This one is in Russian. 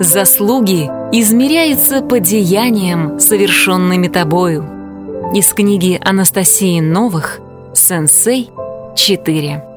Заслуги измеряются по деяниям, совершенными тобою. Из книги Анастасии Новых «Сенсей 4».